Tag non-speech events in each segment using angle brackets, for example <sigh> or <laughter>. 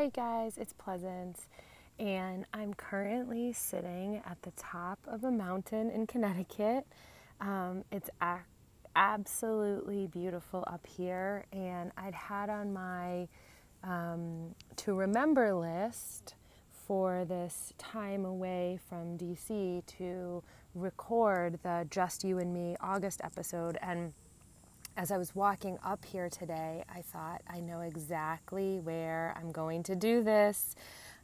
Hey guys, it's Pleasance, and I'm currently sitting at the top of a mountain in Connecticut. Um, it's absolutely beautiful up here, and I'd had on my um, to remember list for this time away from DC to record the Just You and Me August episode. And as I was walking up here today, I thought, I know exactly where I'm going to do this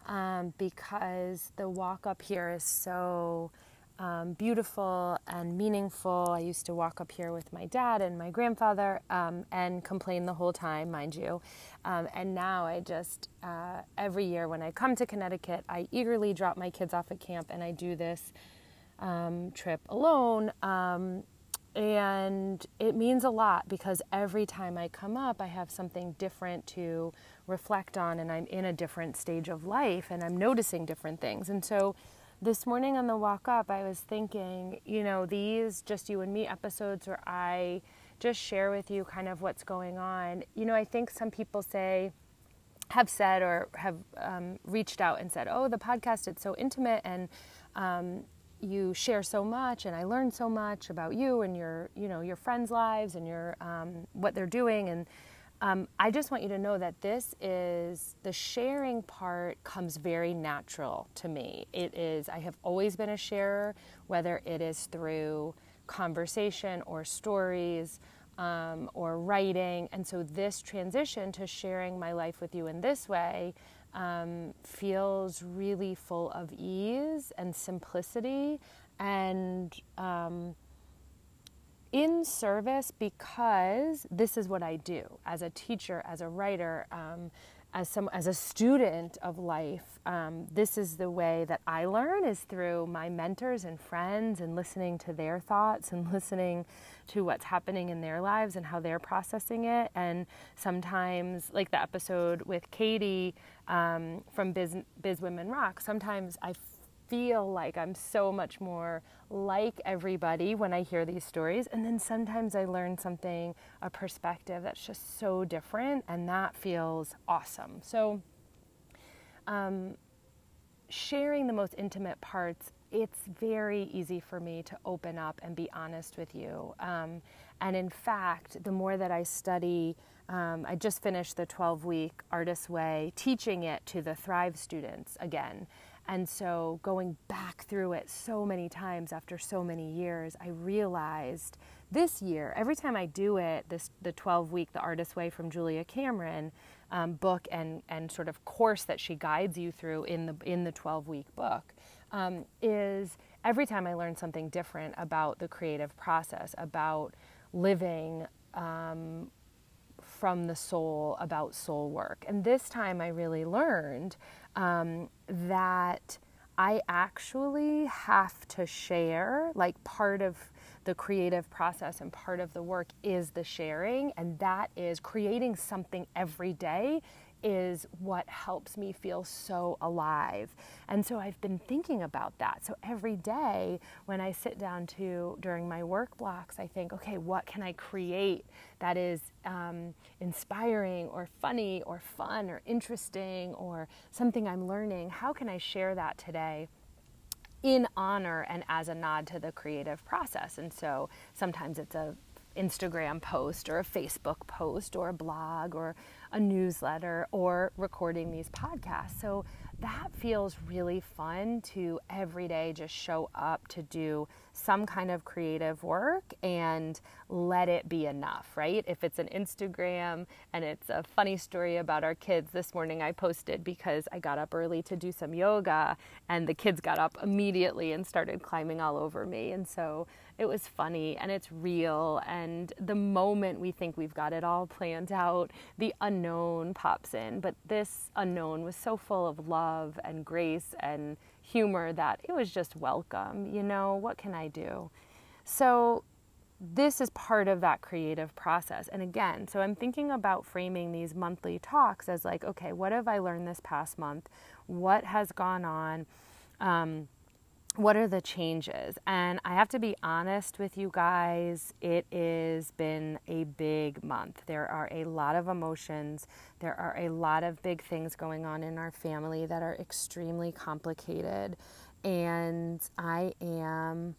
um, because the walk up here is so um, beautiful and meaningful. I used to walk up here with my dad and my grandfather um, and complain the whole time, mind you. Um, and now I just, uh, every year when I come to Connecticut, I eagerly drop my kids off at camp and I do this um, trip alone. And it means a lot because every time I come up, I have something different to reflect on, and I'm in a different stage of life and I'm noticing different things. And so, this morning on the walk up, I was thinking, you know, these just you and me episodes where I just share with you kind of what's going on. You know, I think some people say, have said or have um, reached out and said, oh, the podcast, it's so intimate and um, you share so much and I learn so much about you and your, you know, your friends' lives and your, um, what they're doing. And um, I just want you to know that this is the sharing part comes very natural to me. It is, I have always been a sharer, whether it is through conversation or stories um, or writing. And so, this transition to sharing my life with you in this way um, feels really full of ease and simplicity and um, in service because this is what I do as a teacher, as a writer, um, as some as a student of life. Um, this is the way that I learn is through my mentors and friends and listening to their thoughts and <laughs> listening to what's happening in their lives and how they're processing it. And sometimes, like the episode with Katie um, from Biz, Biz Women Rock, sometimes I feel like I'm so much more like everybody when I hear these stories. And then sometimes I learn something, a perspective that's just so different, and that feels awesome. So, um, sharing the most intimate parts, it's very easy for me to open up and be honest with you. Um, and in fact, the more that I study, um, I just finished the 12 week Artist Way, teaching it to the Thrive students again. And so, going back through it so many times after so many years, I realized this year, every time I do it, this the 12 week The Artist Way from Julia Cameron um, book and and sort of course that she guides you through in the in the 12 week book, um, is every time I learn something different about the creative process, about living. Um, from the soul about soul work. And this time I really learned um, that I actually have to share, like part of the creative process and part of the work is the sharing, and that is creating something every day is what helps me feel so alive. And so I've been thinking about that. So every day when I sit down to during my work blocks, I think, okay, what can I create that is um, inspiring or funny or fun or interesting or something I'm learning? How can I share that today? In honor and as a nod to the creative process. And so sometimes it's a Instagram post or a Facebook post or a blog or a newsletter or recording these podcasts. So that feels really fun to every day just show up to do some kind of creative work and let it be enough, right? If it's an Instagram and it's a funny story about our kids, this morning I posted because I got up early to do some yoga and the kids got up immediately and started climbing all over me. And so it was funny and it's real. And the moment we think we've got it all planned out, the unknown pops in. But this unknown was so full of love and grace and humor that it was just welcome. You know, what can I do? So, this is part of that creative process. And again, so I'm thinking about framing these monthly talks as like, okay, what have I learned this past month? What has gone on? Um, what are the changes? And I have to be honest with you guys, it has been a big month. There are a lot of emotions, there are a lot of big things going on in our family that are extremely complicated. And I am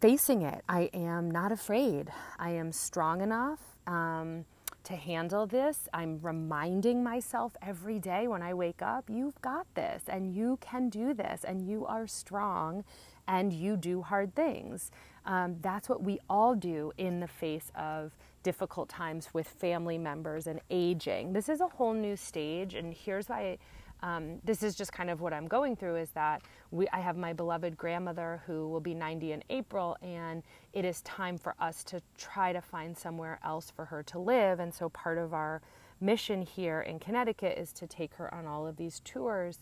facing it. I am not afraid. I am strong enough. Um, to handle this. I'm reminding myself every day when I wake up, you've got this and you can do this and you are strong and you do hard things. Um, that's what we all do in the face of difficult times with family members and aging. This is a whole new stage, and here's why um, this is just kind of what I'm going through is that we, I have my beloved grandmother who will be 90 in April, and it is time for us to try to find somewhere else for her to live. And so part of our mission here in Connecticut is to take her on all of these tours.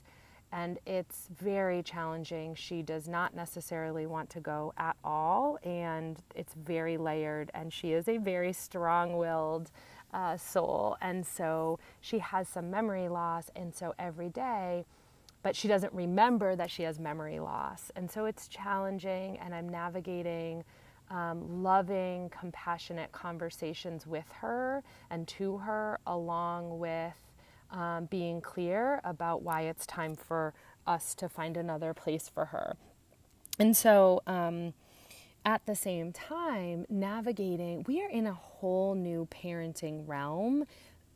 And it's very challenging. She does not necessarily want to go at all, and it's very layered. And she is a very strong willed uh, soul. And so she has some memory loss. And so every day, but she doesn't remember that she has memory loss. And so it's challenging, and I'm navigating um, loving, compassionate conversations with her and to her, along with um, being clear about why it's time for us to find another place for her. And so, um, at the same time, navigating, we are in a whole new parenting realm.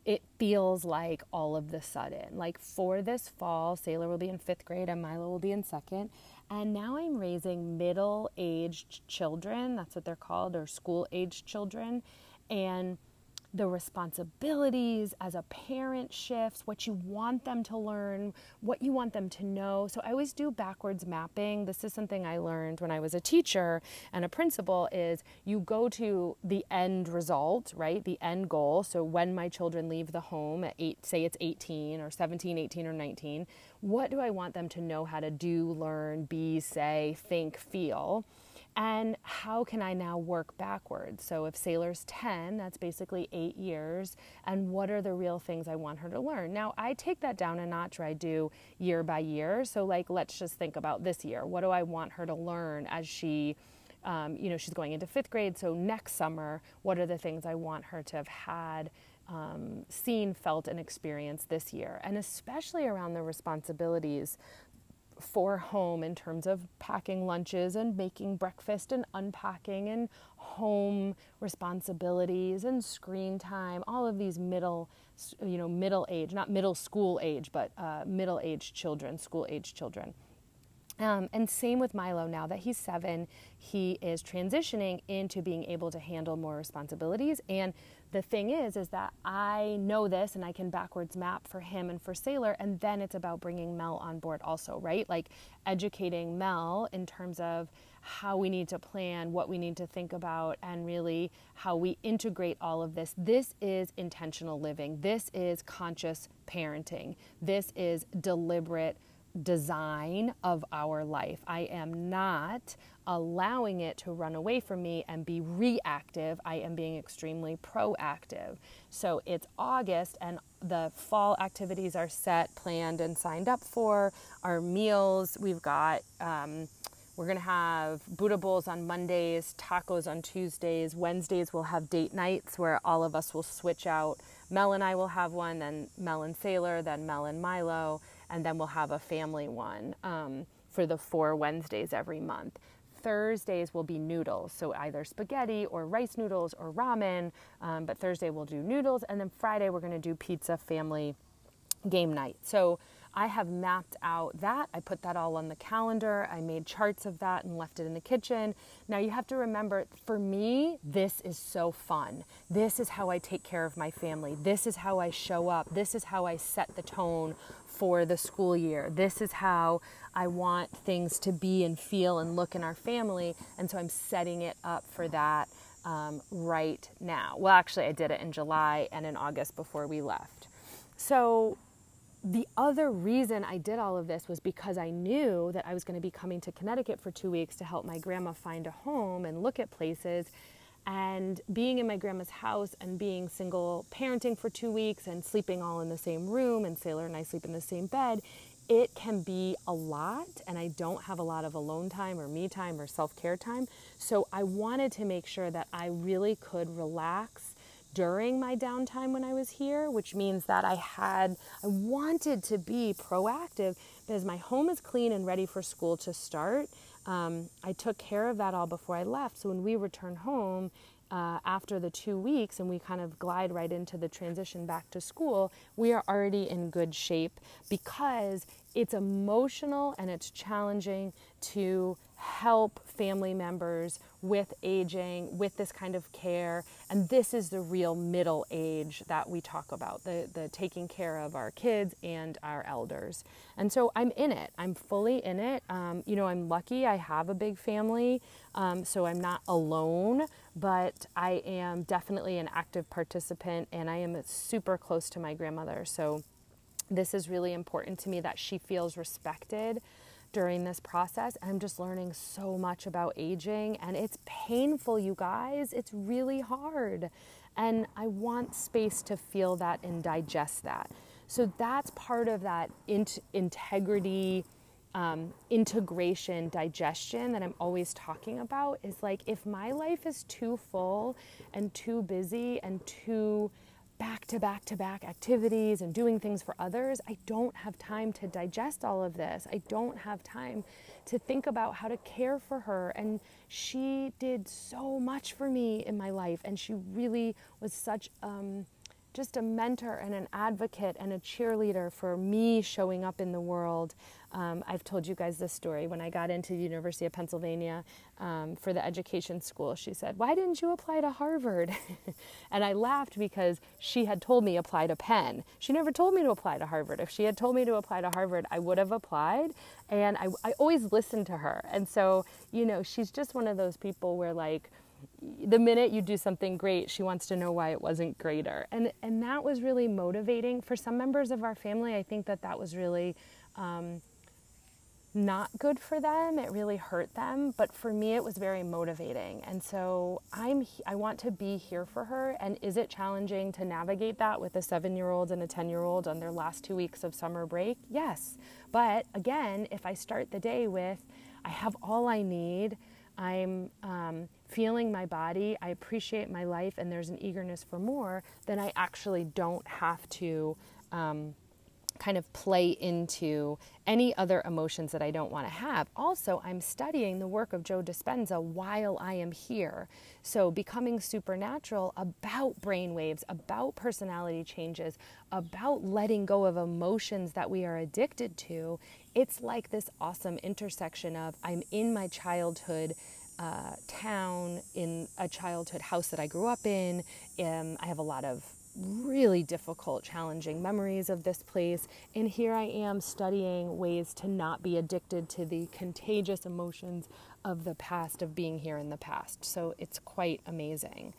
It feels like all of the sudden, like for this fall, Sailor will be in fifth grade and Milo will be in second. And now I'm raising middle aged children, that's what they're called, or school aged children. And the responsibilities as a parent shifts, what you want them to learn, what you want them to know. So I always do backwards mapping. This is something I learned when I was a teacher and a principal is you go to the end result, right? The end goal. So when my children leave the home at 8 say it's 18 or 17, 18 or 19, what do I want them to know how to do, learn, be, say, think, feel? And how can I now work backwards? So if Sailor's 10, that's basically eight years. And what are the real things I want her to learn? Now, I take that down a notch, or I do year by year. So, like, let's just think about this year. What do I want her to learn as she, um, you know, she's going into fifth grade. So, next summer, what are the things I want her to have had? Um, seen, felt, and experienced this year, and especially around the responsibilities for home in terms of packing lunches and making breakfast and unpacking and home responsibilities and screen time all of these middle you know middle age not middle school age but uh, middle age children school age children um, and same with Milo now that he's seven, he is transitioning into being able to handle more responsibilities. And the thing is, is that I know this and I can backwards map for him and for Sailor. And then it's about bringing Mel on board also, right? Like educating Mel in terms of how we need to plan, what we need to think about, and really how we integrate all of this. This is intentional living. This is conscious parenting. This is deliberate design of our life. I am not allowing it to run away from me and be reactive. I am being extremely proactive. So it's August and the fall activities are set, planned, and signed up for. Our meals, we've got. Um, we're going to have Buddha bowls on Mondays, tacos on Tuesdays. Wednesdays, we'll have date nights where all of us will switch out. Mel and I will have one, then Mel and Sailor, then Mel and Milo and then we'll have a family one um, for the four Wednesdays every month. Thursdays will be noodles, so either spaghetti or rice noodles or ramen, um, but Thursday we'll do noodles, and then Friday we're going to do pizza family game night. So I have mapped out that. I put that all on the calendar. I made charts of that and left it in the kitchen. Now you have to remember for me, this is so fun. This is how I take care of my family. This is how I show up. This is how I set the tone for the school year. This is how I want things to be and feel and look in our family. And so I'm setting it up for that um, right now. Well, actually, I did it in July and in August before we left. So the other reason I did all of this was because I knew that I was going to be coming to Connecticut for two weeks to help my grandma find a home and look at places. And being in my grandma's house and being single parenting for two weeks and sleeping all in the same room, and Sailor and I sleep in the same bed, it can be a lot, and I don't have a lot of alone time or me time or self care time. So I wanted to make sure that I really could relax during my downtime when I was here, which means that I had, I wanted to be proactive because my home is clean and ready for school to start. Um, I took care of that all before I left. So when we return home, uh, after the two weeks and we kind of glide right into the transition back to school, we are already in good shape because it's emotional and it's challenging to help family members with aging, with this kind of care. And this is the real middle age that we talk about the, the taking care of our kids and our elders. And so I'm in it, I'm fully in it. Um, you know, I'm lucky I have a big family, um, so I'm not alone, but I am definitely an active participant and I am super close to my grandmother. So this is really important to me that she feels respected during this process. I'm just learning so much about aging, and it's painful, you guys. It's really hard. And I want space to feel that and digest that. So that's part of that integrity, um, integration, digestion that I'm always talking about is like if my life is too full and too busy and too back to back to back activities and doing things for others, I don't have time to digest all of this. I don't have time to think about how to care for her. And she did so much for me in my life. And she really was such um, just a mentor and an advocate and a cheerleader for me showing up in the world um, I've told you guys this story. When I got into the University of Pennsylvania um, for the education school, she said, Why didn't you apply to Harvard? <laughs> and I laughed because she had told me apply to Penn. She never told me to apply to Harvard. If she had told me to apply to Harvard, I would have applied. And I, I always listened to her. And so, you know, she's just one of those people where, like, the minute you do something great, she wants to know why it wasn't greater. And, and that was really motivating. For some members of our family, I think that that was really. Um, not good for them. It really hurt them. But for me, it was very motivating. And so I'm, I want to be here for her. And is it challenging to navigate that with a seven year old and a 10 year old on their last two weeks of summer break? Yes. But again, if I start the day with, I have all I need, I'm um, feeling my body, I appreciate my life, and there's an eagerness for more, then I actually don't have to. Um, kind of play into any other emotions that I don't want to have. Also, I'm studying the work of Joe Dispenza while I am here. So, becoming supernatural about brain waves, about personality changes, about letting go of emotions that we are addicted to, it's like this awesome intersection of I'm in my childhood. Uh, town in a childhood house that I grew up in. Um, I have a lot of really difficult, challenging memories of this place. And here I am studying ways to not be addicted to the contagious emotions of the past, of being here in the past. So it's quite amazing.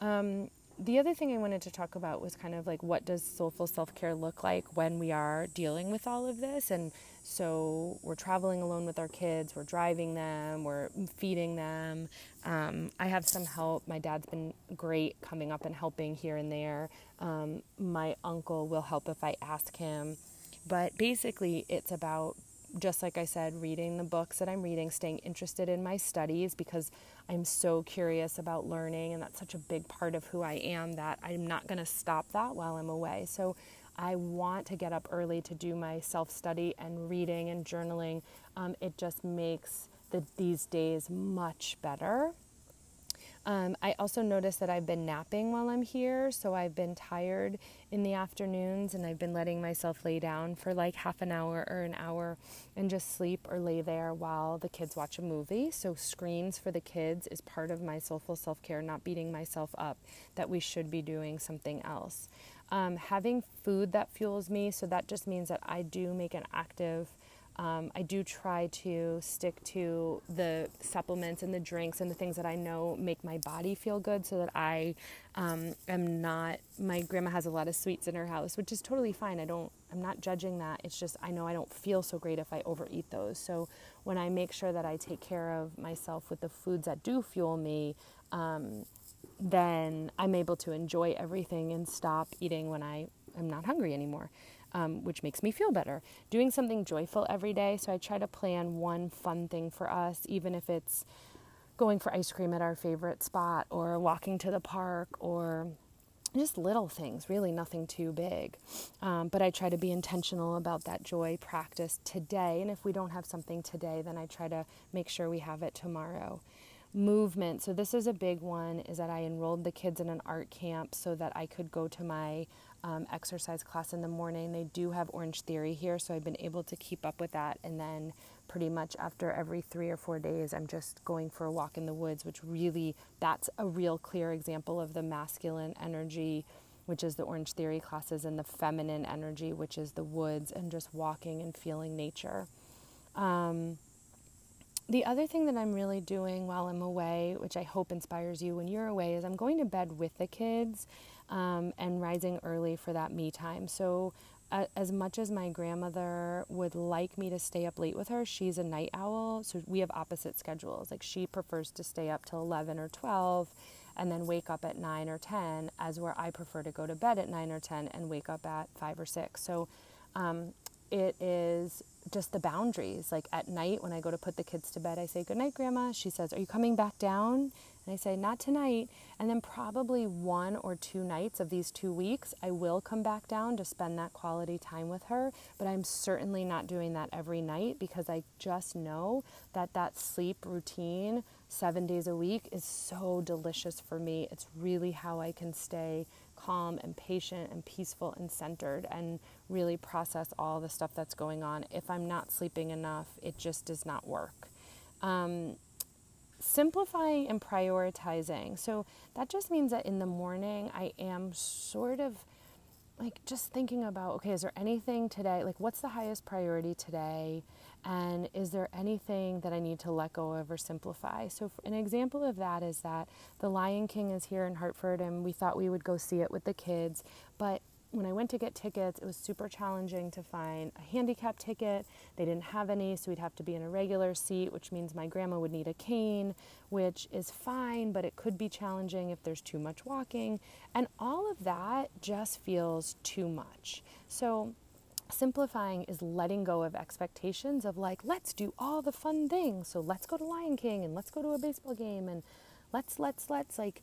Um, the other thing I wanted to talk about was kind of like what does soulful self care look like when we are dealing with all of this? And so we're traveling alone with our kids, we're driving them, we're feeding them. Um, I have some help. My dad's been great coming up and helping here and there. Um, my uncle will help if I ask him. But basically, it's about just like I said, reading the books that I'm reading, staying interested in my studies because I'm so curious about learning, and that's such a big part of who I am that I'm not going to stop that while I'm away. So I want to get up early to do my self study and reading and journaling. Um, it just makes the, these days much better. Um, I also notice that I've been napping while I'm here, so I've been tired in the afternoons and I've been letting myself lay down for like half an hour or an hour and just sleep or lay there while the kids watch a movie. So, screens for the kids is part of my soulful self care, not beating myself up that we should be doing something else. Um, having food that fuels me, so that just means that I do make an active um, I do try to stick to the supplements and the drinks and the things that I know make my body feel good so that I um, am not, my grandma has a lot of sweets in her house, which is totally fine. I don't, I'm not judging that. It's just, I know I don't feel so great if I overeat those. So when I make sure that I take care of myself with the foods that do fuel me, um, then I'm able to enjoy everything and stop eating when I am not hungry anymore. um, which makes me feel better. Doing something joyful every day. So I try to plan one fun thing for us, even if it's going for ice cream at our favorite spot or walking to the park or just little things, really nothing too big. Um, but I try to be intentional about that joy practice today. And if we don't have something today, then I try to make sure we have it tomorrow. Movement. So, this is a big one is that I enrolled the kids in an art camp so that I could go to my um, exercise class in the morning. They do have Orange Theory here, so I've been able to keep up with that. And then pretty much after every three or four days, I'm just going for a walk in the woods, which really, that's a real clear example of the masculine energy, which is the Orange Theory classes, and the feminine energy, which is the woods and just walking and feeling nature. Um, the other thing that I'm really doing while I'm away, which I hope inspires you when you're away, is I'm going to bed with the kids um, and rising early for that me time. So as much as my grandmother would like me to stay up late with her, she's a night owl, so we have opposite schedules. Like she prefers to stay up till 11 or 12 and then wake up at 9 or 10, as where I prefer to go to bed at 9 or 10 and wake up at 5 or 6. So um, it is just the boundaries. Like at night when I go to put the kids to bed, I say, Good night, Grandma. She says, Are you coming back down? And I say, Not tonight. And then probably one or two nights of these two weeks, I will come back down to spend that quality time with her. But I'm certainly not doing that every night because I just know that that sleep routine seven days a week is so delicious for me. It's really how I can stay calm and patient and peaceful and centered and really process all the stuff that's going on. If I'm not sleeping enough, it just does not work. Um, simplifying and prioritizing. So that just means that in the morning I am sort of like just thinking about okay, is there anything today? Like, what's the highest priority today? And is there anything that I need to let go of or simplify? So, an example of that is that The Lion King is here in Hartford, and we thought we would go see it with the kids, but when I went to get tickets, it was super challenging to find a handicap ticket. They didn't have any, so we'd have to be in a regular seat, which means my grandma would need a cane, which is fine, but it could be challenging if there's too much walking. And all of that just feels too much. So, simplifying is letting go of expectations of like, let's do all the fun things. So, let's go to Lion King and let's go to a baseball game and let's, let's, let's like,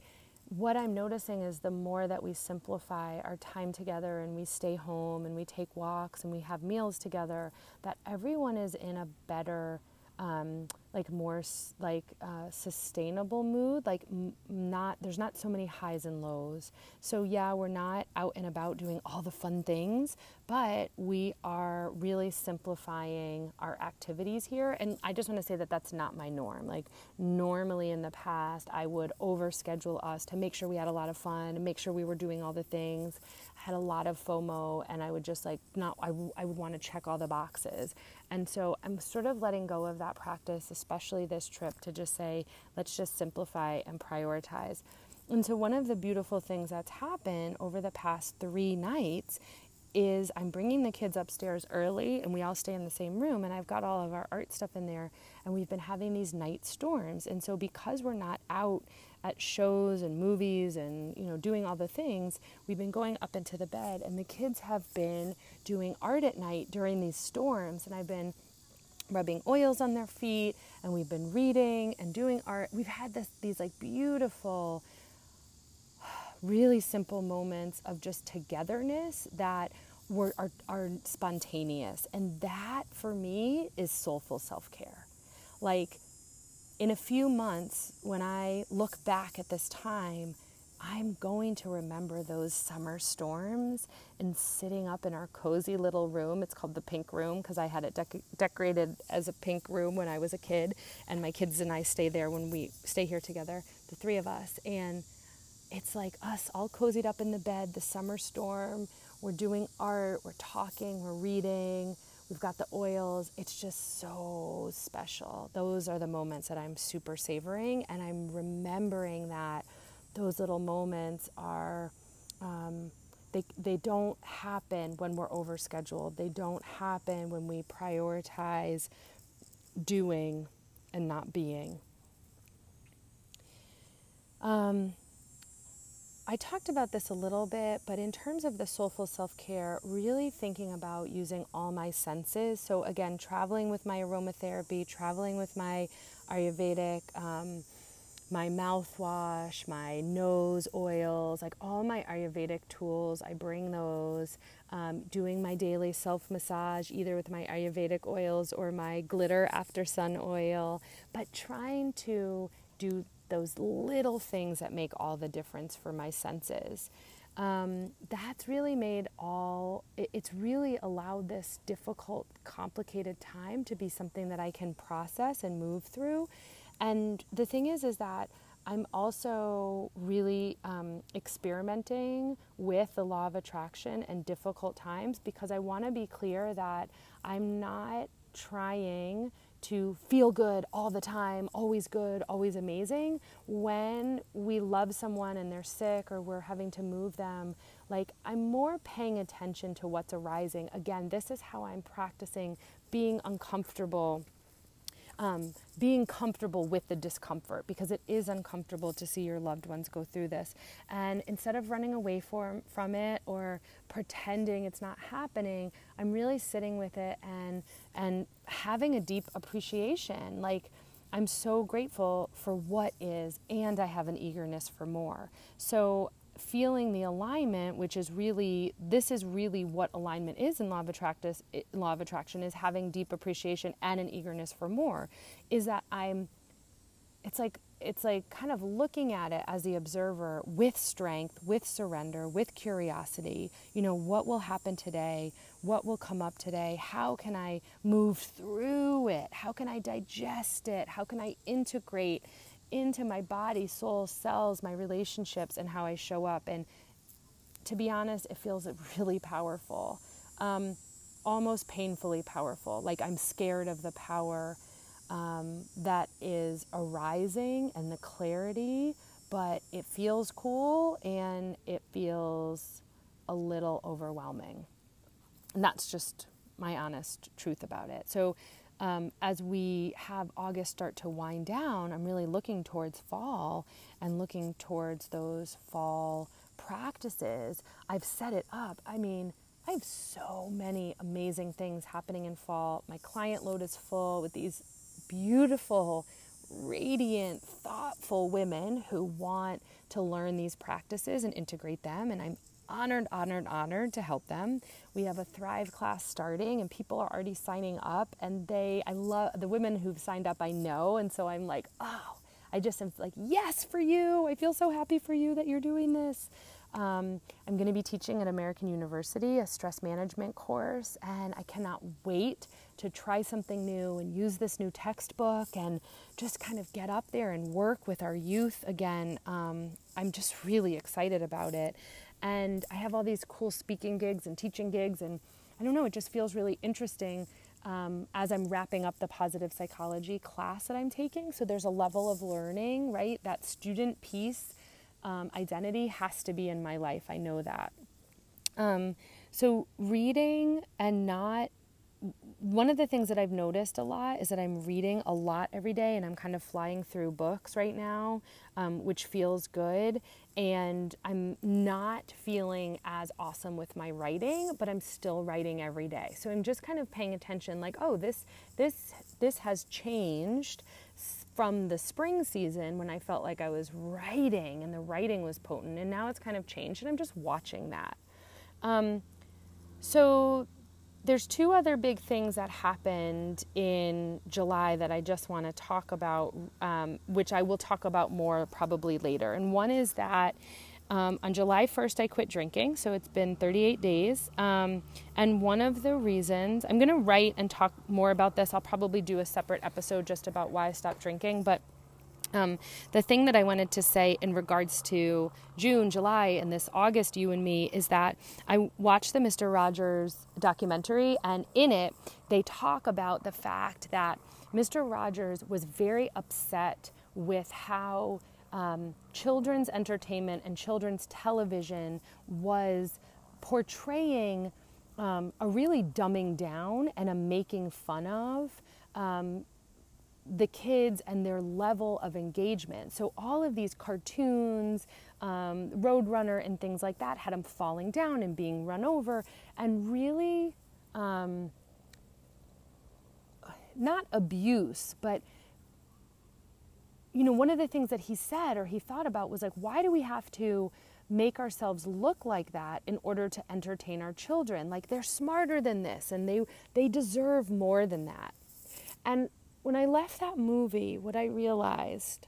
what I'm noticing is the more that we simplify our time together and we stay home and we take walks and we have meals together, that everyone is in a better um, like more like uh, sustainable mood like not there's not so many highs and lows. So yeah we're not out and about doing all the fun things but we are really simplifying our activities here. And i just want to say that that's not my norm. Like normally in the past i would overschedule us to make sure we had a lot of fun make sure we were doing all the things. Had a lot of FOMO and I would just like not I, w- I would want to check all the boxes. And so I'm sort of letting go of that practice, especially this trip, to just say, let's just simplify and prioritize. And so, one of the beautiful things that's happened over the past three nights is I'm bringing the kids upstairs early and we all stay in the same room and I've got all of our art stuff in there and we've been having these night storms and so because we're not out at shows and movies and you know doing all the things we've been going up into the bed and the kids have been doing art at night during these storms and I've been rubbing oils on their feet and we've been reading and doing art. We've had this these like beautiful <sighs> really simple moments of just togetherness that were are, are spontaneous and that for me is soulful self-care. Like in a few months, when I look back at this time, I'm going to remember those summer storms and sitting up in our cozy little room. It's called the pink room because I had it dec- decorated as a pink room when I was a kid, and my kids and I stay there when we stay here together, the three of us. And it's like us all cozied up in the bed, the summer storm. We're doing art, we're talking, we're reading, We've got the oils. It's just so special. Those are the moments that I'm super savoring, and I'm remembering that those little moments are. Um, they, they don't happen when we're overscheduled. They don't happen when we prioritize doing and not being. Um, I talked about this a little bit, but in terms of the soulful self care, really thinking about using all my senses. So, again, traveling with my aromatherapy, traveling with my Ayurvedic, um, my mouthwash, my nose oils, like all my Ayurvedic tools, I bring those. Um, doing my daily self massage, either with my Ayurvedic oils or my glitter after sun oil, but trying to do those little things that make all the difference for my senses. Um, that's really made all, it, it's really allowed this difficult, complicated time to be something that I can process and move through. And the thing is, is that I'm also really um, experimenting with the law of attraction and difficult times because I want to be clear that I'm not trying to feel good all the time, always good, always amazing. When we love someone and they're sick or we're having to move them, like I'm more paying attention to what's arising. Again, this is how I'm practicing being uncomfortable um, being comfortable with the discomfort because it is uncomfortable to see your loved ones go through this. And instead of running away from, from it or pretending it's not happening, I'm really sitting with it and, and having a deep appreciation. Like, I'm so grateful for what is, and I have an eagerness for more. So feeling the alignment, which is really this is really what alignment is in law of attraction. Eh, law of attraction is having deep appreciation and an eagerness for more. Is that I'm. It's like it's like kind of looking at it as the observer with strength, with surrender, with curiosity. You know, what will happen today? What will come up today? How can I move through it? How can I digest it? How can I integrate into my body, soul, cells, my relationships, and how I show up. And to be honest, it feels really powerful, um, almost painfully powerful. Like I'm scared of the power um, that is arising and the clarity, but it feels cool and it feels a little overwhelming. And that's just my honest truth about it. So um, as we have August start to wind down, I'm really looking towards fall and looking towards those fall practices. I've set it up. I mean, I have so many amazing things happening in fall. My client load is full with these beautiful, radiant, thoughtful women who want to learn these practices and integrate them. And I'm honored, honored, honored to help them. We have a Thrive class starting, and people are already signing up. And they, I love the women who've signed up, I know. And so I'm like, oh, I just am like, yes, for you. I feel so happy for you that you're doing this. Um, I'm going to be teaching at American University a stress management course, and I cannot wait to try something new and use this new textbook and just kind of get up there and work with our youth again. Um, I'm just really excited about it. And I have all these cool speaking gigs and teaching gigs, and I don't know, it just feels really interesting um, as I'm wrapping up the positive psychology class that I'm taking. So there's a level of learning, right? That student piece um, identity has to be in my life. I know that. Um, so reading and not one of the things that I've noticed a lot is that I'm reading a lot every day and I'm kind of flying through books right now, um, which feels good. And I'm not feeling as awesome with my writing, but I'm still writing every day. So I'm just kind of paying attention like, oh, this, this, this has changed from the spring season when I felt like I was writing and the writing was potent. And now it's kind of changed and I'm just watching that. Um, so there's two other big things that happened in July that I just want to talk about, um, which I will talk about more probably later. And one is that um, on July 1st, I quit drinking, so it's been 38 days. Um, and one of the reasons, I'm going to write and talk more about this. I'll probably do a separate episode just about why I stopped drinking, but um, the thing that I wanted to say in regards to June, July, and this August, you and me, is that I watched the Mr. Rogers documentary, and in it, they talk about the fact that Mr. Rogers was very upset with how um, children's entertainment and children's television was portraying um, a really dumbing down and a making fun of um, the kids and their level of engagement. So all of these cartoons, um, Roadrunner and things like that had them falling down and being run over, and really um, not abuse, but you know, one of the things that he said or he thought about was like, why do we have to make ourselves look like that in order to entertain our children? Like they're smarter than this and they they deserve more than that. And when I left that movie, what I realized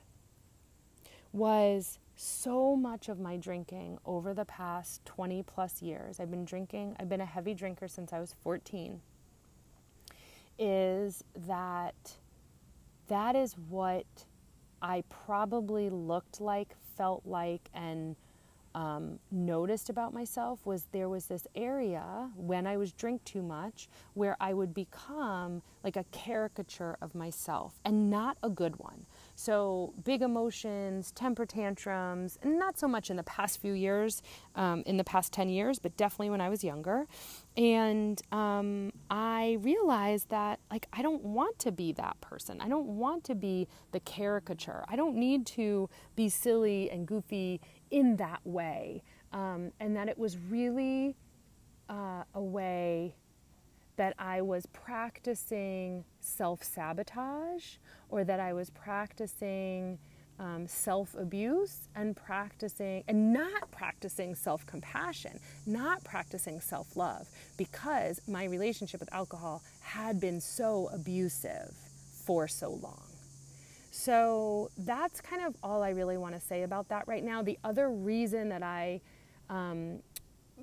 was so much of my drinking over the past 20 plus years. I've been drinking, I've been a heavy drinker since I was 14. Is that that is what I probably looked like, felt like, and um, noticed about myself was there was this area when I was drink too much where I would become like a caricature of myself and not a good one. So, big emotions, temper tantrums, and not so much in the past few years, um, in the past 10 years, but definitely when I was younger. And um, I realized that, like, I don't want to be that person. I don't want to be the caricature. I don't need to be silly and goofy in that way. Um, and that it was really uh, a way that I was practicing self sabotage or that I was practicing um, self abuse and practicing and not practicing self compassion, not practicing self love because my relationship with alcohol had been so abusive for so long. So that's kind of all I really want to say about that right now. The other reason that I um,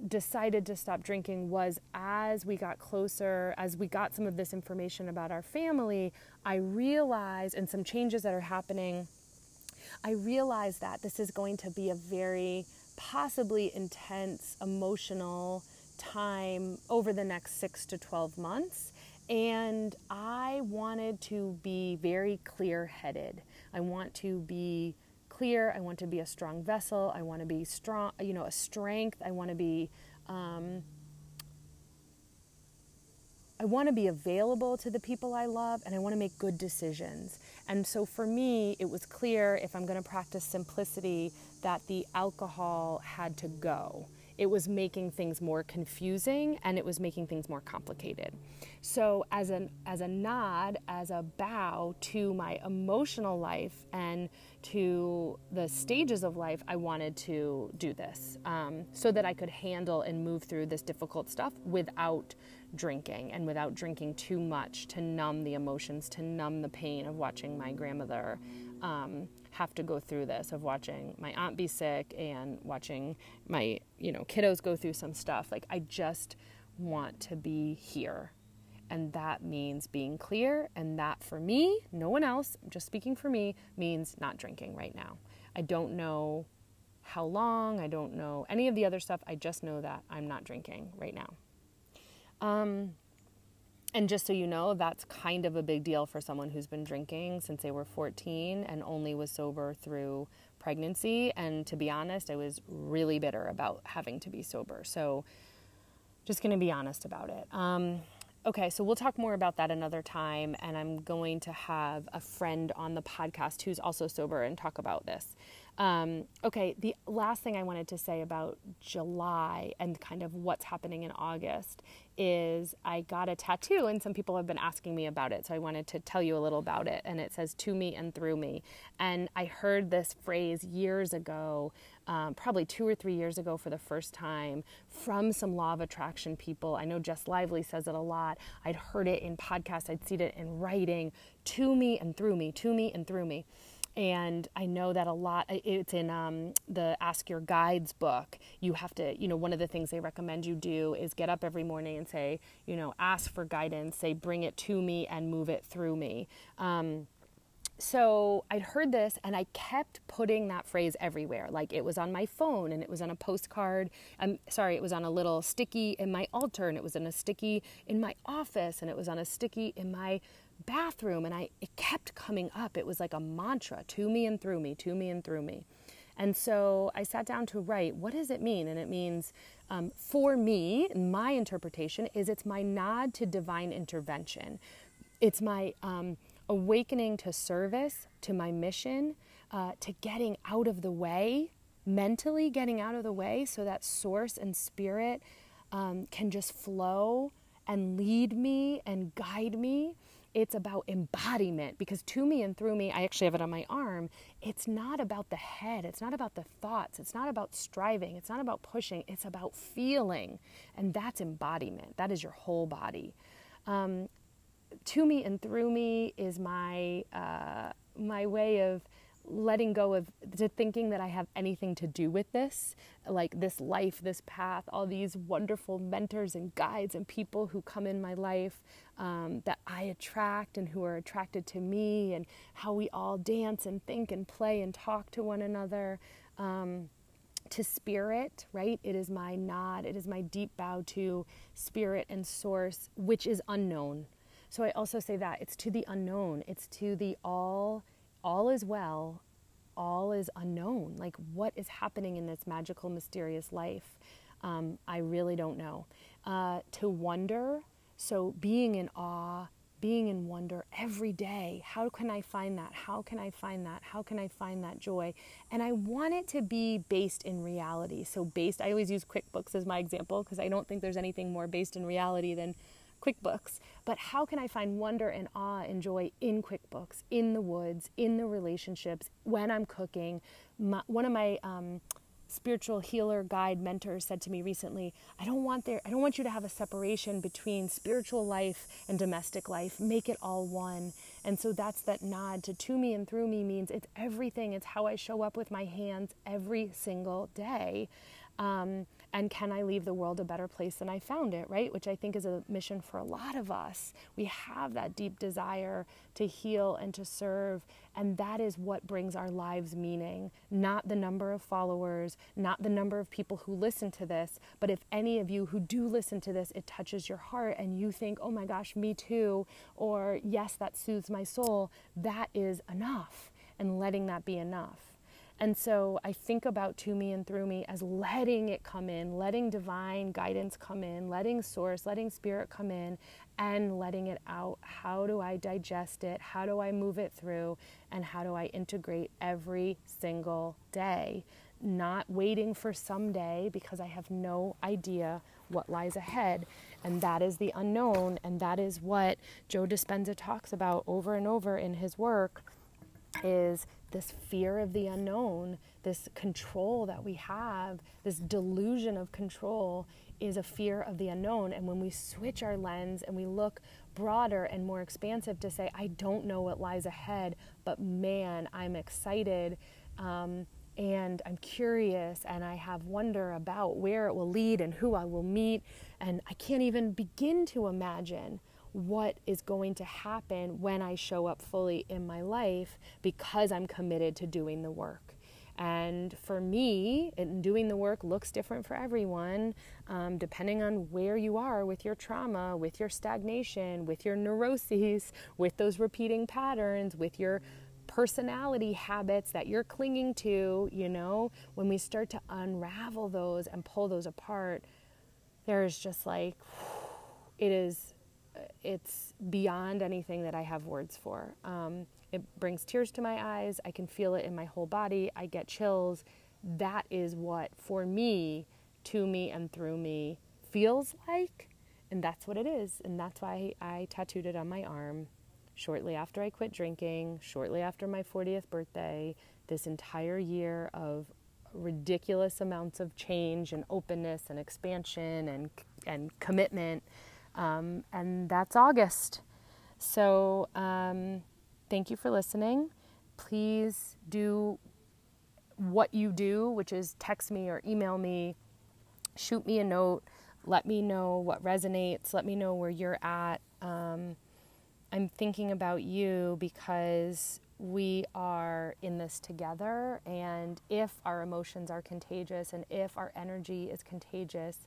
decided to stop drinking was as we got closer, as we got some of this information about our family, I realized, and some changes that are happening, I realized that this is going to be a very possibly intense emotional time over the next six to 12 months. And I wanted to be very clear headed. I want to be clear. I want to be a strong vessel. I want to be strong, you know, a strength. I want to be, um, I want to be available to the people I love and I want to make good decisions. And so for me, it was clear if I'm going to practice simplicity that the alcohol had to go it was making things more confusing and it was making things more complicated. So, as, an, as a nod, as a bow to my emotional life and to the stages of life, I wanted to do this um, so that I could handle and move through this difficult stuff without drinking and without drinking too much to numb the emotions, to numb the pain of watching my grandmother. Um, have to go through this of watching my aunt be sick and watching my you know kiddos go through some stuff. Like i just want to be here. And that means being clear. And that for me no one else I'm just speaking for me means not drinking right now. I don't know how long. I don't know any of the other stuff. I just know that i'm not drinking right now. Um, and just so you know, that's kind of a big deal for someone who's been drinking since they were 14 and only was sober through pregnancy. And to be honest, I was really bitter about having to be sober. So, just going to be honest about it. Um, okay, so we'll talk more about that another time. And I'm going to have a friend on the podcast who's also sober and talk about this. Um, okay, the last thing I wanted to say about July and kind of what's happening in August is I got a tattoo, and some people have been asking me about it, so I wanted to tell you a little about it. And it says "to me and through me," and I heard this phrase years ago, um, probably two or three years ago, for the first time from some law of attraction people. I know Jess Lively says it a lot. I'd heard it in podcasts, I'd seen it in writing. To me and through me, to me and through me and I know that a lot. It's in um, the Ask Your Guides book. You have to, you know, one of the things they recommend you do is get up every morning and say, you know, ask for guidance. Say, bring it to me and move it through me. Um, so I'd heard this and I kept putting that phrase everywhere. Like it was on my phone and it was on a postcard. I'm sorry, it was on a little sticky in my altar and it was on a sticky in my office and it was on a sticky in my bathroom and I it kept coming up. It was like a mantra to me and through me, to me and through me. And so I sat down to write, what does it mean? And it means, um, for me, my interpretation is it's my nod to divine intervention. It's my um, awakening to service, to my mission, uh, to getting out of the way, mentally getting out of the way so that source and spirit um, can just flow and lead me and guide me. It's about embodiment because to me and through me, I actually have it on my arm. It's not about the head, it's not about the thoughts, it's not about striving, it's not about pushing, it's about feeling. And that's embodiment. That is your whole body. Um, to me and through me is my uh, my way of letting go of to thinking that I have anything to do with this, like this life, this path, all these wonderful mentors and guides and people who come in my life um, that I attract and who are attracted to me, and how we all dance and think and play and talk to one another. Um, to spirit, right? It is my nod, it is my deep bow to spirit and source, which is unknown. So I also say that it's to the unknown, it's to the all all is well, all is unknown. Like what is happening in this magical, mysterious life? Um, I really don't know. Uh, to wonder, so being in awe, being in wonder every day. How can I find that? How can I find that? How can I find that joy? And I want it to be based in reality. So, based, I always use QuickBooks as my example because I don't think there's anything more based in reality than QuickBooks, but how can I find wonder and awe and joy in QuickBooks, in the woods, in the relationships, when I'm cooking? My, one of my um, spiritual healer guide mentors said to me recently, I don't want there I don't want you to have a separation between spiritual life and domestic life. Make it all one. And so that's that nod to to me and through me means it's everything. It's how I show up with my hands every single day. Um, and can I leave the world a better place than I found it, right? Which I think is a mission for a lot of us. We have that deep desire to heal and to serve, and that is what brings our lives meaning, not the number of followers, not the number of people who listen to this, but if any of you who do listen to this, it touches your heart and you think, oh my gosh, me too, or yes, that soothes my soul, that is enough, and letting that be enough. And so I think about to me and through me as letting it come in, letting divine guidance come in, letting source, letting spirit come in, and letting it out. How do I digest it? How do I move it through? And how do I integrate every single day? Not waiting for someday because I have no idea what lies ahead. And that is the unknown. And that is what Joe Dispenza talks about over and over in his work is this fear of the unknown, this control that we have, this delusion of control is a fear of the unknown. And when we switch our lens and we look broader and more expansive to say, I don't know what lies ahead, but man, I'm excited. Um, and I'm curious and I have wonder about where it will lead and who I will meet. And I can't even begin to imagine what is going to happen when I show up fully in my life because I'm committed to doing the work. And for me, doing the work looks different for everyone, um, depending on where you are with your trauma, with your stagnation, with your neuroses, <laughs> with those repeating patterns, with your personality habits that you're clinging to. You know, when we start to unravel those and pull those apart, there's just like, <sighs> it is it's beyond anything that I have words for. Um, it brings tears to my eyes. I can feel it in my whole body. I get chills. That is what, for me, to me, and through me, feels like. And that's what it is. And that's why I tattooed it on my arm shortly after I quit drinking, shortly after my 40th birthday, this entire year of ridiculous amounts of change and openness and expansion and, and commitment. Um, and that's August. So um, thank you for listening. Please do what you do, which is text me or email me, shoot me a note, let me know what resonates, let me know where you're at. Um, I'm thinking about you because we are in this together, and if our emotions are contagious and if our energy is contagious,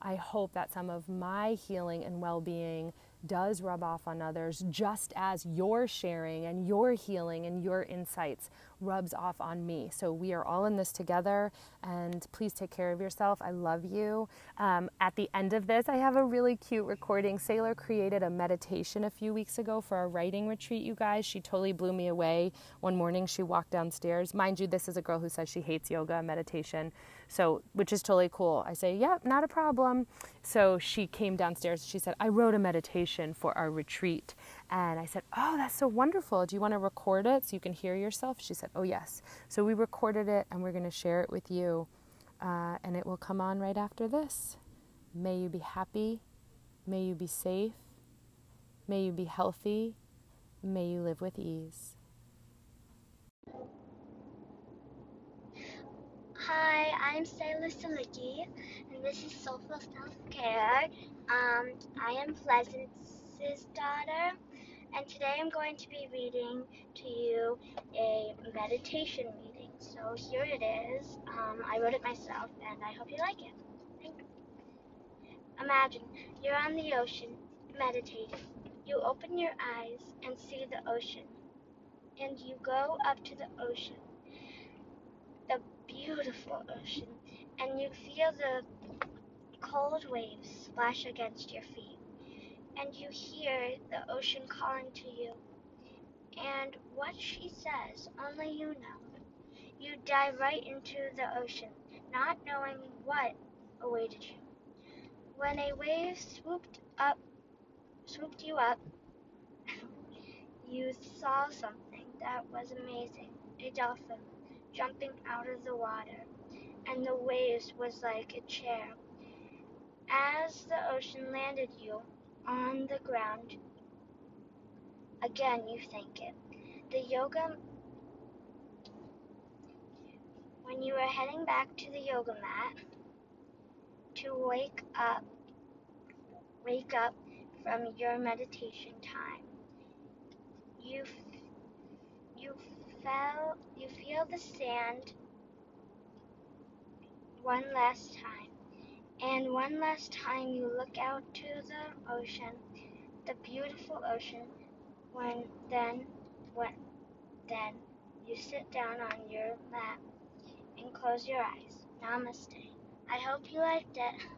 I hope that some of my healing and well being does rub off on others, just as your sharing and your healing and your insights rubs off on me. So we are all in this together, and please take care of yourself. I love you. Um, at the end of this, I have a really cute recording. Sailor created a meditation a few weeks ago for our writing retreat, you guys. She totally blew me away. One morning, she walked downstairs. Mind you, this is a girl who says she hates yoga and meditation. So, which is totally cool. I say, yep, not a problem. So she came downstairs. She said, I wrote a meditation for our retreat. And I said, Oh, that's so wonderful. Do you want to record it so you can hear yourself? She said, Oh, yes. So we recorded it and we're going to share it with you. Uh, and it will come on right after this. May you be happy. May you be safe. May you be healthy. May you live with ease. Hi, I'm Sayla Salicki, and this is Soulful Self Care. Um, I am Pleasant's daughter, and today I'm going to be reading to you a meditation reading. So here it is. Um, I wrote it myself, and I hope you like it. Imagine you're on the ocean meditating. You open your eyes and see the ocean, and you go up to the ocean the beautiful ocean, and you feel the cold waves splash against your feet, and you hear the ocean calling to you. And what she says, only you know. You dive right into the ocean, not knowing what awaited you. When a wave swooped up, swooped you up, <laughs> you saw something that was amazing. A dolphin jumping out of the water, and the waves was like a chair. As the ocean landed you on the ground, again you think it. The yoga, when you are heading back to the yoga mat to wake up, wake up from your meditation time, you you feel you feel the sand one last time. And one last time you look out to the ocean, the beautiful ocean, when then when then you sit down on your lap and close your eyes. Namaste. I hope you liked it. <laughs>